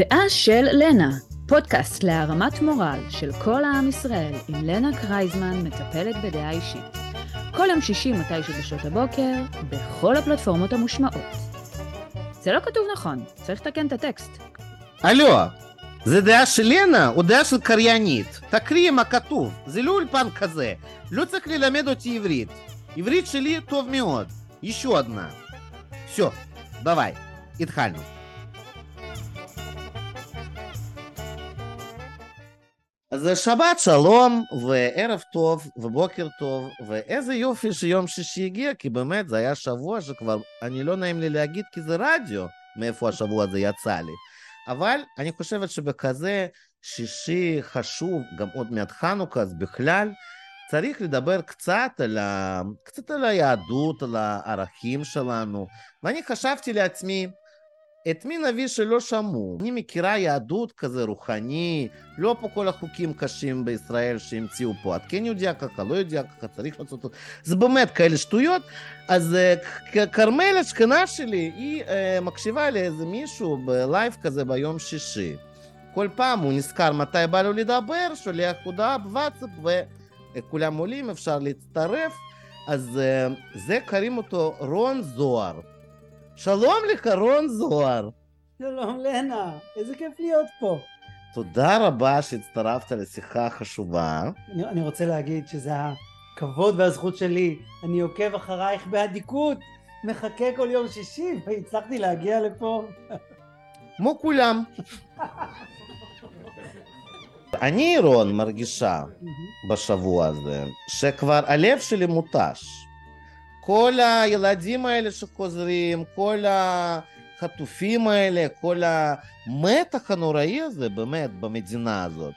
דעה של לנה, פודקאסט להרמת מורל של כל העם ישראל עם לנה קרייזמן, מטפלת בדעה אישית. כל יום שישי מתישהו בשעות הבוקר, בכל הפלטפורמות המושמעות. זה לא כתוב נכון, צריך לתקן את הטקסט. הלו, זה דעה של לנה או דעה של קריינית? תקריאי מה כתוב, זה לא אולפן כזה. לא צריך ללמד אותי עברית. עברית שלי טוב מאוד. еще одна. все, давай, התחלנו. אז שבת שלום, וערב טוב, ובוקר טוב, ואיזה יופי שיום שישי הגיע, כי באמת זה היה שבוע שכבר, אני לא נעים לי להגיד כי זה רדיו, מאיפה השבוע הזה יצא לי. אבל אני חושבת שבכזה שישי חשוב, גם עוד מעט חנוכה, אז בכלל, צריך לדבר קצת על, ה... קצת על היהדות, על הערכים שלנו. ואני חשבתי לעצמי, את מי נביא שלא שמעו? אני מכירה יהדות כזה רוחני, לא פה כל החוקים קשים בישראל שהמציאו פה, את כן יודע ככה, לא יודע ככה, צריך לעשות... זה באמת כאלה שטויות. אז כרמל השכנה שלי, היא מקשיבה לאיזה מישהו בלייב כזה ביום שישי. כל פעם הוא נזכר מתי בא לו לדבר, שולח הודעה בוואטסאפ וכולם עולים, אפשר להצטרף. אז זה קוראים אותו רון זוהר. שלום לך, רון זוהר. שלום, לנה. איזה כיף להיות פה. תודה רבה שהצטרפת לשיחה חשובה. אני, אני רוצה להגיד שזה הכבוד והזכות שלי. אני עוקב אחרייך באדיקות, מחכה כל יום שישי, והצלחתי להגיע לפה. כמו כולם. אני, רון, מרגישה בשבוע הזה שכבר הלב שלי מותש. כל הילדים האלה שחוזרים, כל החטופים האלה, כל המתח הנוראי הזה באמת במדינה הזאת.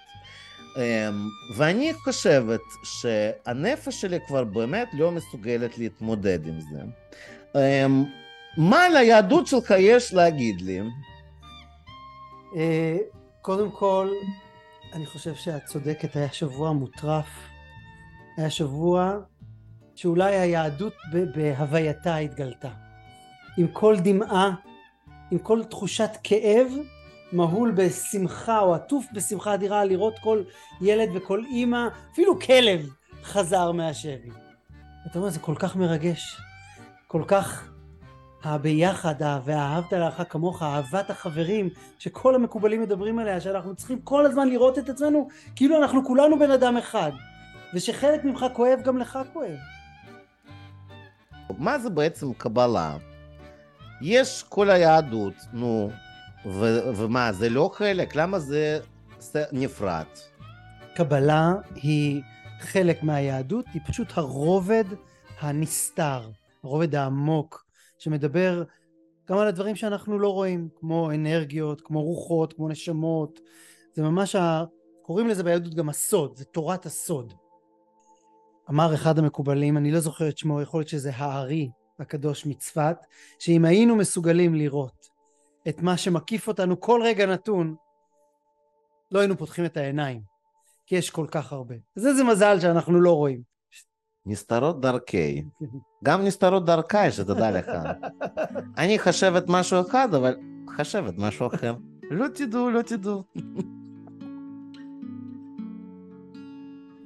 ואני חושבת שהנפש שלי כבר באמת לא מסוגלת להתמודד עם זה. מה ליהדות שלך יש להגיד לי? קודם כל, אני חושב שאת צודקת, היה שבוע מוטרף. היה שבוע שאולי היהדות בהווייתה התגלתה. עם כל דמעה, עם כל תחושת כאב, מהול בשמחה או עטוף בשמחה אדירה לראות כל ילד וכל אימא, אפילו כלב חזר מהשבי. אתה אומר, זה כל כך מרגש, כל כך הביחד והאהבת לך כמוך, אהבת החברים, שכל המקובלים מדברים עליה, שאנחנו צריכים כל הזמן לראות את עצמנו כאילו אנחנו כולנו בן אדם אחד, ושחלק ממך כואב גם לך כואב. מה זה בעצם קבלה? יש כל היהדות, נו, ו- ומה, זה לא חלק? למה זה נפרד? קבלה היא חלק מהיהדות, היא פשוט הרובד הנסתר, הרובד העמוק, שמדבר גם על הדברים שאנחנו לא רואים, כמו אנרגיות, כמו רוחות, כמו נשמות. זה ממש, ה... קוראים לזה ביהדות גם הסוד, זה תורת הסוד. אמר אחד המקובלים, אני לא זוכר את שמו, יכול להיות שזה הארי הקדוש מצפת, שאם היינו מסוגלים לראות את מה שמקיף אותנו כל רגע נתון, לא היינו פותחים את העיניים, כי יש כל כך הרבה. אז איזה מזל שאנחנו לא רואים. נסתרות דרכי. גם נסתרות דרכי, שתדע לך. אני חשבת משהו אחד, אבל חשבת משהו אחר. לא תדעו, לא תדעו.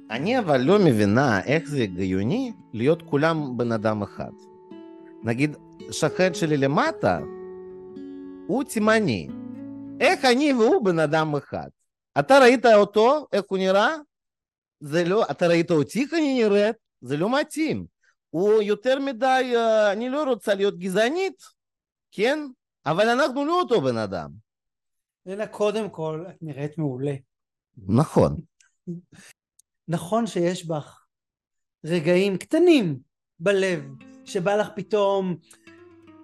אני אבל לא מבינה איך זה הגיוני להיות כולם בן אדם אחד. נגיד, שכן שלי למטה, הוא תימני. איך אני והוא בן אדם אחד? אתה ראית אותו, איך הוא נראה? זה לא, אתה ראית אותי איך אני נראית? זה לא מתאים. הוא יותר מדי, אני לא רוצה להיות גזענית, כן? אבל אנחנו לא אותו בן אדם. אלא קודם כל, את נראית מעולה. נכון. נכון שיש בך רגעים קטנים בלב, שבא לך פתאום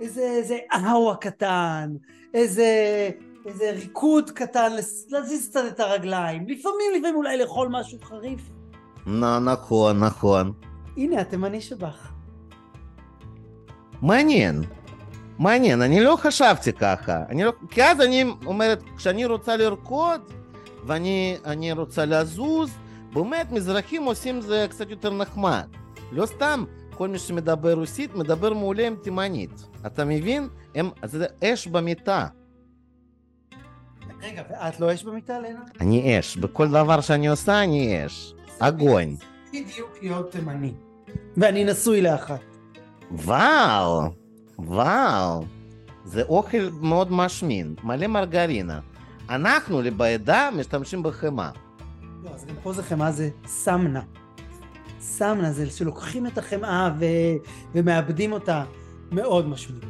איזה, איזה אהווה קטן, איזה, איזה ריקוד קטן, להזיז קצת את הרגליים, לפעמים, לפעמים אולי לאכול משהו חריף. נכון, נכון. הנה, התימני שבך. מעניין. מעניין, אני לא חשבתי ככה. אני לא... כי אז אני אומרת, כשאני רוצה לרקוד, ואני רוצה לזוז, באמת מזרחים עושים זה קצת יותר נחמד. לא סתם כל מי שמדבר רוסית מדבר מעולה עם תימנית. אתה מבין? הם, זה אש במיטה. רגע, ואת לא אש במיטה, לנה? אני אש. בכל דבר שאני עושה אני אש. הגון. בדיוק להיות תימני. ואני נשוי לאחת. וואו, וואו. זה אוכל מאוד משמין, מלא מרגרינה. אנחנו בעדה משתמשים בחמאה. לא, אז גם פה זה חמאה זה סמנה. סמנה זה שלוקחים את החמאה ו... ומאבדים אותה מאוד משמעות.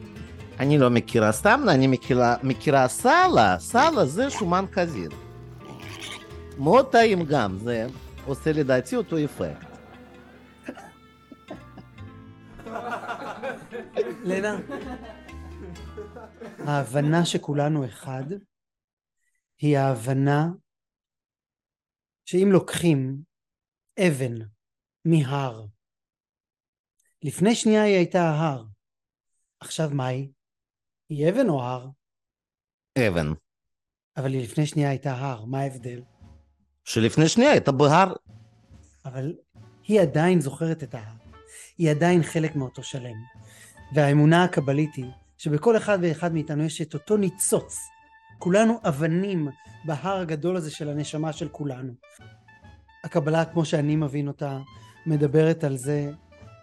אני לא מכירה סמנה, אני מכירה, מכירה סאלה. סאלה זה שומן חזיר. מאוד טעים גם, זה עושה לדעתי אותו יפה. לנה, ההבנה שכולנו אחד, היא ההבנה שאם לוקחים אבן מהר, לפני שנייה היא הייתה ההר, עכשיו מה היא? היא אבן או הר? אבן. אבל היא לפני שנייה הייתה הר, מה ההבדל? שלפני שנייה הייתה בהר. אבל היא עדיין זוכרת את ההר, היא עדיין חלק מאותו שלם. והאמונה הקבלית היא שבכל אחד ואחד מאיתנו יש את אותו ניצוץ. כולנו אבנים בהר הגדול הזה של הנשמה של כולנו. הקבלה, כמו שאני מבין אותה, מדברת על זה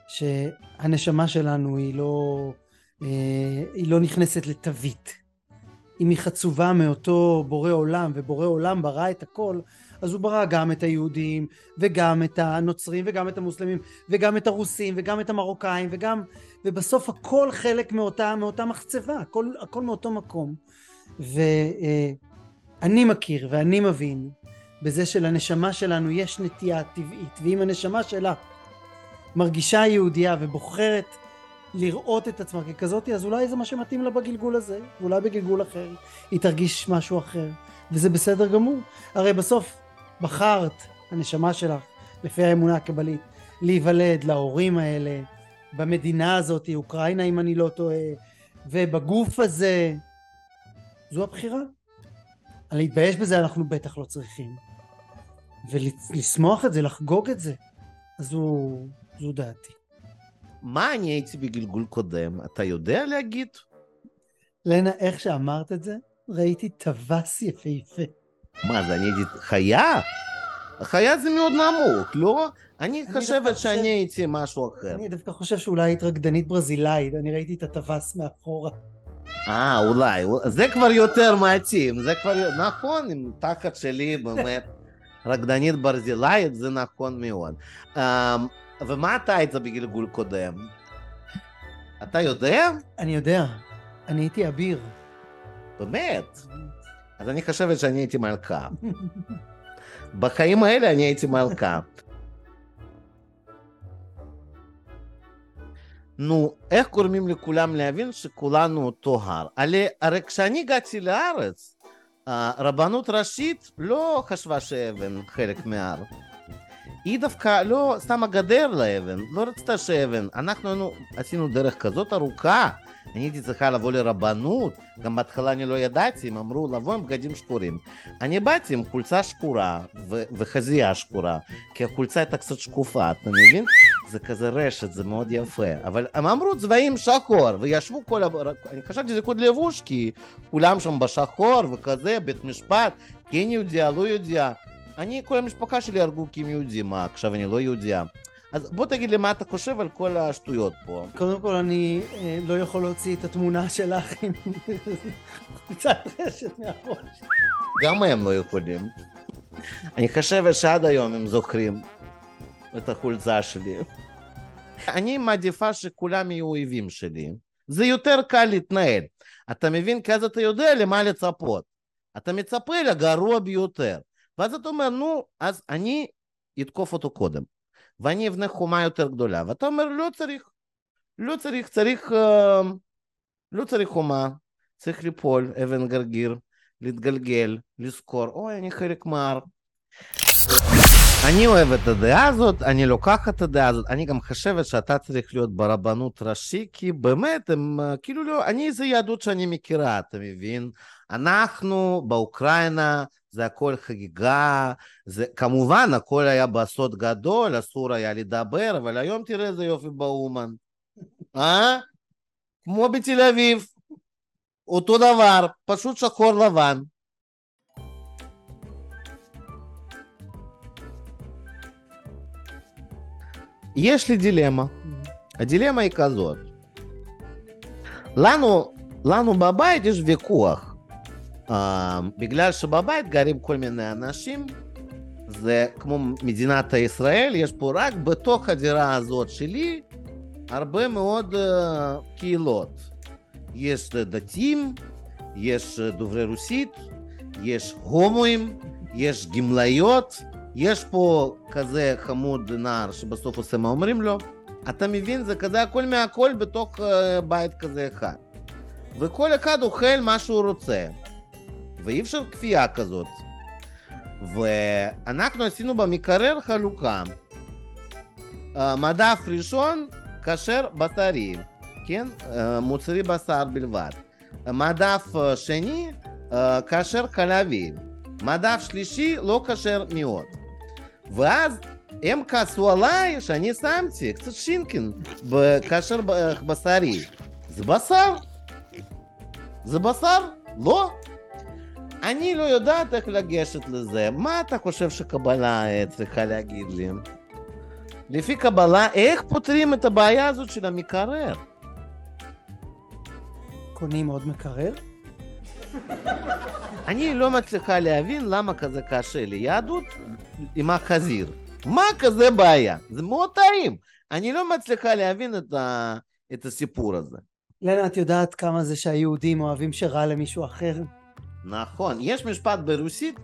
שהנשמה שלנו היא לא, אה, היא לא נכנסת לתווית. אם היא חצובה מאותו בורא עולם, ובורא עולם ברא את הכל, אז הוא ברא גם את היהודים, וגם את הנוצרים, וגם את המוסלמים, וגם את הרוסים, וגם את המרוקאים, וגם... ובסוף הכל חלק מאותה, מאותה מחצבה, הכל, הכל מאותו מקום. ואני מכיר ואני מבין בזה שלנשמה שלנו יש נטייה טבעית, ואם הנשמה שלה מרגישה יהודייה ובוחרת לראות את עצמה ככזאת, אז אולי זה מה שמתאים לה בגלגול הזה, ואולי בגלגול אחר היא תרגיש משהו אחר, וזה בסדר גמור. הרי בסוף בחרת, הנשמה שלך, לפי האמונה הקבלית, להיוולד להורים האלה, במדינה הזאת, אוקראינה אם אני לא טועה, ובגוף הזה, זו הבחירה. להתבייש בזה אנחנו בטח לא צריכים. ולשמוח את זה, לחגוג את זה, זו, זו דעתי. מה אני הייתי בגלגול קודם? אתה יודע להגיד? לנה, איך שאמרת את זה, ראיתי טווס יפהפה. מה זה, אני הייתי חיה? חיה זה מאוד נמוך, לא? אני חושבת שאני הייתי משהו אחר. אני דווקא חושב שאולי היית רקדנית ברזילאית, אני ראיתי את הטווס מאחורה. אה, אולי, זה כבר יותר מתאים, זה כבר, נכון, עם תחת שלי באמת, רקדנית ברזילאית, זה נכון מאוד. ומה אתה היית בגלגול קודם? אתה יודע? אני יודע, אני הייתי אביר. באמת? אז אני חושבת שאני הייתי מלכה. בחיים האלה אני הייתי מלכה. נו, איך גורמים לכולם להבין שכולנו אותו הר? הרי, כשאני הגעתי לארץ, הרבנות ראשית לא חשבה שאבן חלק מהר. היא דווקא לא שמה גדר לאבן, לא רצתה שאבן. אנחנו עשינו דרך כזאת ארוכה אני הייתי צריכה לבוא לרבנות, גם בהתחלה אני לא ידעתי, הם אמרו לבוא עם בגדים שחורים. אני באתי עם חולצה שחורה ו- וחזייה שחורה, כי החולצה הייתה קצת שקופה, אתה מבין? זה כזה רשת, זה מאוד יפה. אבל הם אמרו צבעים שחור, וישבו כל ה... אני חשבתי שזה קוד לבוש, כי כולם שם בשחור וכזה, בית משפט, כן יהודיה, לא יהודיה. אני, כל המשפחה שלי הרגו כי הם יהודים, מה, עכשיו אני לא יהודיה. אז בוא תגיד לי מה אתה חושב על כל השטויות פה. קודם כל אני אה, לא יכול להוציא את התמונה שלך עם קצת רשת מהראש. גם הם לא יכולים. אני חושב שעד היום הם זוכרים את החולצה שלי. אני מעדיפה שכולם יהיו אויבים שלי. זה יותר קל להתנהל. אתה מבין? כי אז אתה יודע למה לצפות. אתה מצפה לגרוע ביותר. ואז אתה אומר, נו, אז אני אתקוף אותו קודם. ואני אבנה חומה יותר גדולה. ואתה אומר, לא צריך, לא צריך, צריך, לא צריך חומה, צריך ליפול, אבן גרגיר, להתגלגל, לזכור, אוי, אני חלק מהר. אני אוהב את הדעה הזאת, אני לוקח את הדעה הזאת, אני גם חושבת שאתה צריך להיות ברבנות ראשי, כי באמת, הם כאילו לא, אני זה יהדות שאני מכירה, אתה מבין? אנחנו באוקראינה, זה הכל חגיגה, זה כמובן הכל היה בסוד גדול, אסור היה לדבר, אבל היום תראה איזה יופי באומן, אה? כמו בתל אביב, אותו דבר, פשוט שחור לבן. יש לי דילמה. הדילמה היא כזאת. לנו, לנו בבית יש ויכוח. Uh, בגלל שבבית גרים כל מיני אנשים, זה כמו מדינת ישראל, יש פה רק בתוך הדירה הזאת שלי הרבה מאוד uh, קהילות. יש דתיים, יש דוברי רוסית, יש הומואים, יש גמלאיות, יש פה כזה חמוד נער שבסוף עושה מה אומרים לו, אתה מבין? זה כזה הכל מהכל בתוך בית כזה אחד. וכל אחד אוכל מה שהוא רוצה. ואי אפשר כפייה כזאת. ואנחנו עשינו במקרר חלוקה. מדף ראשון, כשר בשרי, כן? מוצרי בשר בלבד. מדף שני, כשר חלבי. מדף שלישי, לא כשר מאוד. ואז הם כעסו עליי שאני שמתי קצת שינקין בכשר בשרי. זה בשר? זה בשר? לא. אני לא יודעת איך לגשת לזה. מה אתה חושב שקבלה צריכה להגיד לי? לפי קבלה, איך פותרים את הבעיה הזאת של המקרר? קונים עוד מקרר? אני לא מצליחה להבין למה כזה קשה לי. יהדות עם החזיר. מה כזה בעיה? זה מאוד טעים. אני לא מצליחה להבין את, ה... את הסיפור הזה. לנה, את יודעת כמה זה שהיהודים אוהבים שרע למישהו אחר? נכון. יש משפט ברוסית,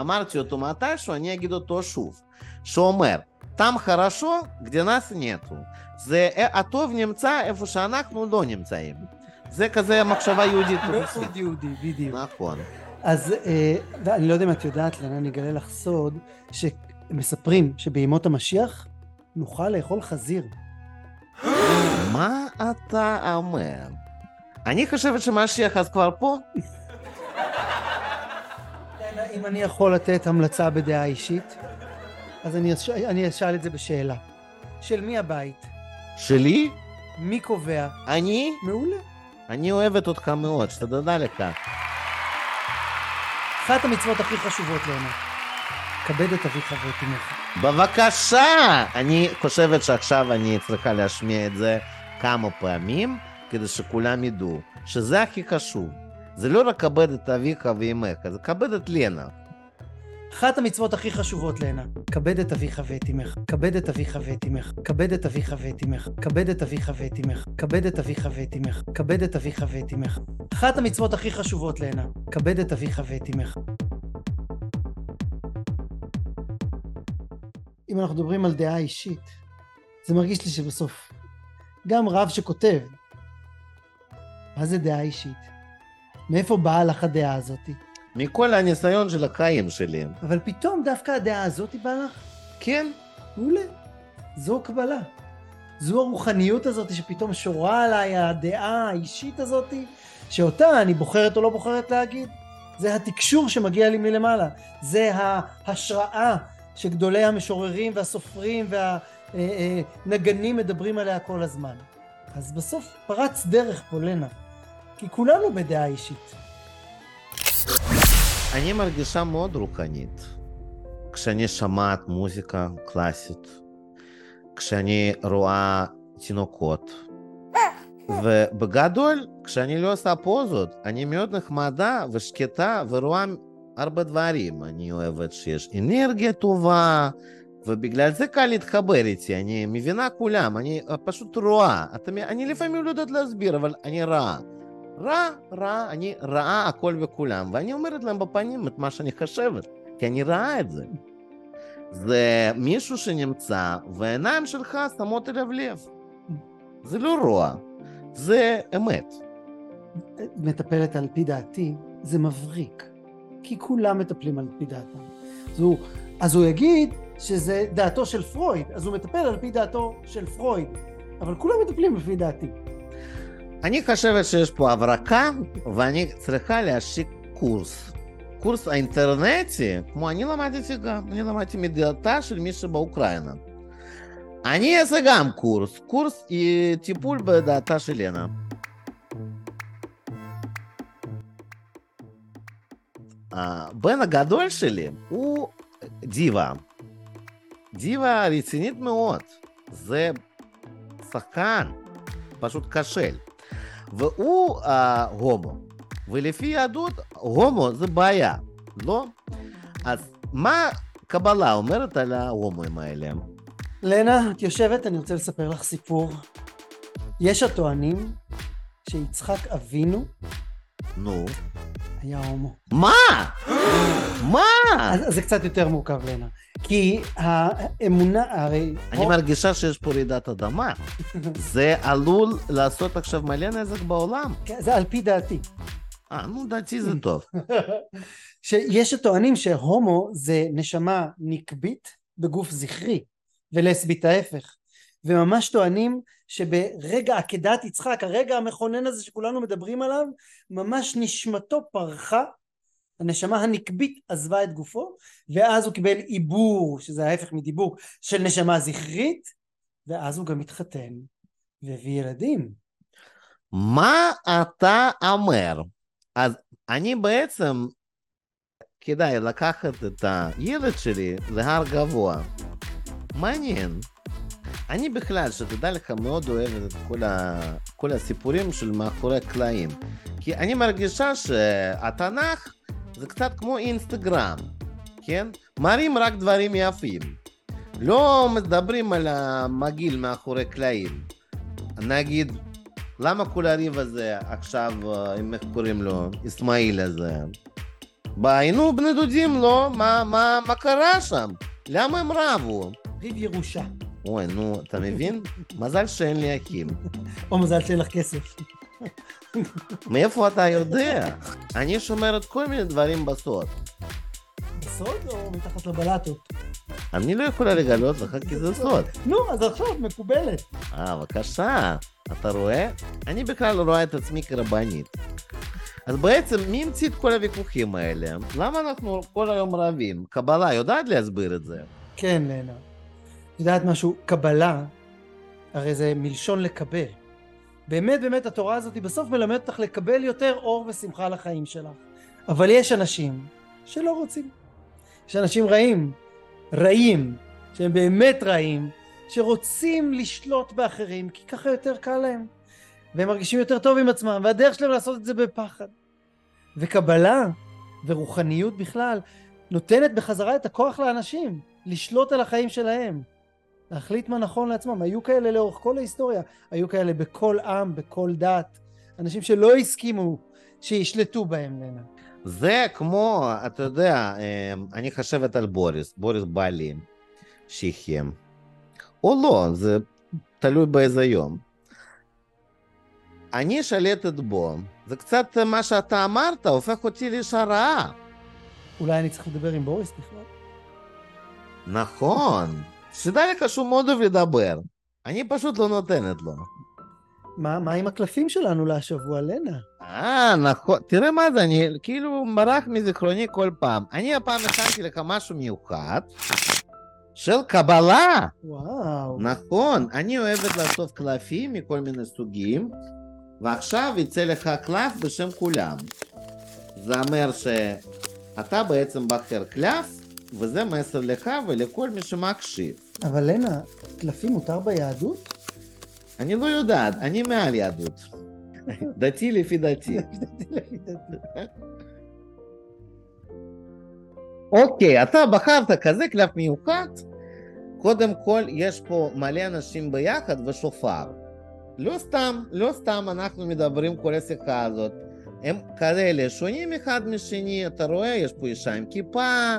אמרתי אותו מתישהו, אני אגיד אותו שוב, שאומר, תם חרשו, где нас נטו. זה הטוב נמצא איפה שאנחנו לא נמצאים. זה כזה מחשבה יהודית. מאוד יהודי, בדיוק. נכון. אז אני לא יודע אם את יודעת, לנה, אני אגלה לך סוד, שמספרים שבימות המשיח נוכל לאכול חזיר. מה אתה אומר? אני חושבת שמשיח אז כבר פה. אם אני יכול לתת המלצה בדעה אישית, אז אני, אש... אני אשאל את זה בשאלה. של מי הבית? שלי? מי קובע? אני? מעולה. אני אוהבת אותך מאוד, שתדע לך. אחת המצוות הכי חשובות לעונה. כבד את אביך ואת אמך. בבקשה! אני חושבת שעכשיו אני צריכה להשמיע את זה כמה פעמים, כדי שכולם ידעו שזה הכי חשוב. זה לא רק כבד את אביך ואמך, זה כבד את לנה. אחת המצוות הכי חשובות לעינה, כבד את אביך ואת אמך, כבד את אביך ואת אמך, כבד את אביך ואת אמך, כבד את אביך ואת אמך, כבד את אביך ואת אמך, כבד את אביך ואת אמך. אחת המצוות הכי חשובות לעינה, כבד את אביך ואת אמך. אם אנחנו מדברים על דעה אישית, זה מרגיש לי שבסוף, גם רב שכותב, מה זה דעה אישית? מאיפה באה לך הדעה הזאתי? מכל הניסיון של החיים שלי. אבל פתאום דווקא הדעה הזאת באה לך? כן. מעולה. זו קבלה. זו הרוחניות הזאת שפתאום שורה עליי הדעה האישית הזאת, שאותה אני בוחרת או לא בוחרת להגיד. זה התקשור שמגיע לי מלמעלה. זה ההשראה שגדולי המשוררים והסופרים והנגנים מדברים עליה כל הזמן. אז בסוף פרץ דרך פה לנה. כי כולנו בדעה אישית. אני מרגישה מאוד רוחנית כשאני שומעת מוזיקה קלאסית, כשאני רואה תינוקות. ובגדול, כשאני לא עושה פוזות, אני מאוד נחמדה ושקטה ורואה הרבה דברים. אני אוהבת שיש אנרגיה טובה, ובגלל זה קל להתחבר איתי, אני מבינה כולם, אני פשוט רואה. אני לפעמים לא יודעת להסביר, אבל אני רואה. רע, רע, אני רעה הכל וכולם, ואני אומרת להם בפנים את מה שאני חושבת, כי אני ראה את זה. זה מישהו שנמצא, והעיניים שלך שמות אליו לב. זה לא רוע, זה אמת. מטפלת על פי דעתי, זה מבריק, כי כולם מטפלים על פי דעתם. אז אז הוא יגיד שזה דעתו של פרויד, אז הוא מטפל על פי דעתו של פרויד, אבל כולם מטפלים לפי דעתי. אני חושבת שיש פה הברקה, ואני צריכה להשיק קורס. קורס האינטרנטי, כמו אני למדתי גם, אני למדתי מדעתה של מישהו באוקראינה. אני אעשה גם קורס, קורס טיפול בדעתה של לנה. הבן הגדול שלי הוא דיבה. דיבה רצינית מאוד. זה שחקן, פשוט כשל. והוא אה, הומו. ולפי יהדות, הומו זה בעיה, לא? אז מה קבלה אומרת על ההומואים האלה? לנה, את יושבת, אני רוצה לספר לך סיפור. יש הטוענים שיצחק אבינו נו. היה הומו. מה? מה? אז, זה קצת יותר מורכב, לנה. כי האמונה, הרי... אני מרגישה שיש פה רעידת אדמה. זה עלול לעשות עכשיו מלא נזק בעולם. כן, זה על פי דעתי. אה, נו, דעתי זה טוב. שיש הטוענים שהומו זה נשמה נקבית בגוף זכרי, ולסבית ההפך. וממש טוענים שברגע עקדת יצחק, הרגע המכונן הזה שכולנו מדברים עליו, ממש נשמתו פרחה, הנשמה הנקבית עזבה את גופו, ואז הוא קיבל עיבור, שזה ההפך מדיבור, של נשמה זכרית, ואז הוא גם התחתן והביא ילדים. מה אתה אומר? אז אני בעצם, כדאי לקחת את הילד שלי להר גבוה. מעניין. אני בכלל, שתדע לך, מאוד אוהב את כל, ה... כל הסיפורים של מאחורי הקלעים. כי אני מרגישה שהתנ"ך זה קצת כמו אינסטגרם, כן? מראים רק דברים יפים. לא מדברים על המגעיל מאחורי קלעים. נגיד, למה כל הריב הזה עכשיו, אם איך קוראים לו, אסמאעיל הזה? היינו בני דודים, לא? מה, מה, מה קרה שם? למה הם רבו? ריב ירושה. אוי, נו, אתה מבין? מזל שאין לי אחים. או מזל שאין לך כסף. מאיפה אתה יודע? אני שומרת כל מיני דברים בסוד. בסוד או מתחת לבלטות? אני לא יכולה לגלות לך כי זה סוד. נו, אז עכשיו מקובלת. אה, בבקשה. אתה רואה? אני בכלל לא רואה את עצמי כרבנית. אז בעצם מי המציא את כל הוויכוחים האלה? למה אנחנו כל היום רבים? קבלה יודעת להסביר את זה. כן, לנה. את יודעת משהו? קבלה, הרי זה מלשון לקבל. באמת באמת התורה הזאת בסוף מלמדת אותך לקבל יותר אור ושמחה לחיים שלך. אבל יש אנשים שלא רוצים. יש אנשים רעים, רעים, שהם באמת רעים, שרוצים לשלוט באחרים כי ככה יותר קל להם. והם מרגישים יותר טוב עם עצמם, והדרך שלהם לעשות את זה בפחד. וקבלה ורוחניות בכלל נותנת בחזרה את הכוח לאנשים לשלוט על החיים שלהם. להחליט מה נכון לעצמם. היו כאלה לאורך כל ההיסטוריה, היו כאלה בכל עם, בכל דת, אנשים שלא הסכימו שישלטו בהם לנה. זה כמו, אתה יודע, אני חושבת על בוריס, בוריס בעלי, שיחיה. או לא, זה תלוי באיזה יום. אני שלטת בו, זה קצת מה שאתה אמרת, הופך אותי לאיש הרעה. אולי אני צריך לדבר עם בוריס בכלל? נכון. שתדע לך שהוא מאוד אוהב לדבר. אני פשוט לא נותנת לו. מה, מה עם הקלפים שלנו להשבוע, לנה? אה, נכון. תראה מה זה, אני כאילו מרח מזיכרוני כל פעם. אני הפעם הכנתי לך משהו מיוחד של קבלה. וואו. נכון, אני אוהבת לאסוף קלפים מכל מיני סוגים, ועכשיו יצא לך קלף בשם כולם. זה אומר שאתה בעצם בחר קלף, וזה מסר לך ולכל מי שמקשיב. אבל לנה, קלפים מותר ביהדות? אני לא יודעת, אני מעל יהדות. דתי לפי דתי. אוקיי, אתה בחרת כזה קלף מיוחד, קודם כל יש פה מלא אנשים ביחד ושופר. לא סתם, לא סתם אנחנו מדברים כל השיחה הזאת. הם כאלה שונים אחד משני, אתה רואה, יש פה אישה עם כיפה,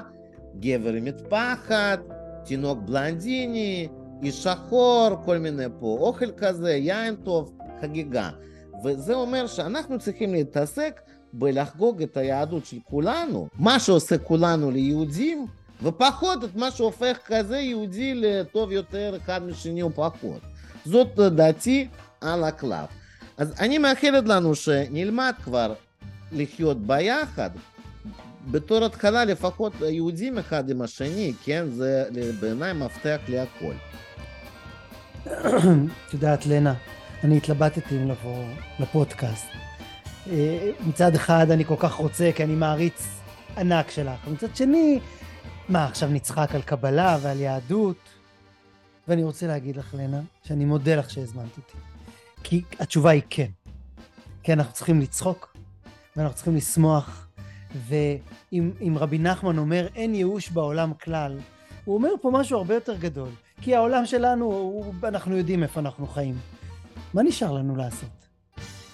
גבר עם מטפחת, תינוק בלנדיני, איש שחור, כל מיני פה, אוכל כזה, יין טוב, חגיגה. וזה אומר שאנחנו צריכים להתעסק בלחגוג את היהדות של כולנו, מה שעושה כולנו ליהודים, ופחות את מה שהופך כזה יהודי לטוב יותר אחד משני או פחות. זאת דעתי על הקלף. אז אני מאחלת לנו שנלמד כבר לחיות ביחד, בתור התחלה לפחות יהודים אחד עם השני, כן? זה בעיניי מפתח להכל. את יודעת, לנה, אני התלבטתי אם לבוא לפודקאסט. מצד אחד אני כל כך רוצה, כי אני מעריץ ענק שלך. מצד שני, מה, עכשיו נצחק על קבלה ועל יהדות? ואני רוצה להגיד לך, לנה, שאני מודה לך שהזמנת אותי. כי התשובה היא כן. כן, אנחנו צריכים לצחוק, ואנחנו צריכים לשמוח, ואם רבי נחמן אומר אין ייאוש בעולם כלל, הוא אומר פה משהו הרבה יותר גדול. כי העולם שלנו, הוא, אנחנו יודעים איפה אנחנו חיים. מה נשאר לנו לעשות?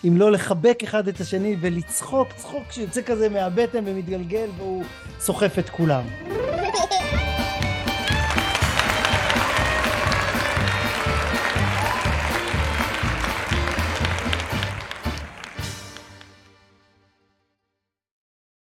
אם לא לחבק אחד את השני ולצחוק צחוק שיוצא כזה מהבטן ומתגלגל והוא סוחף את כולם.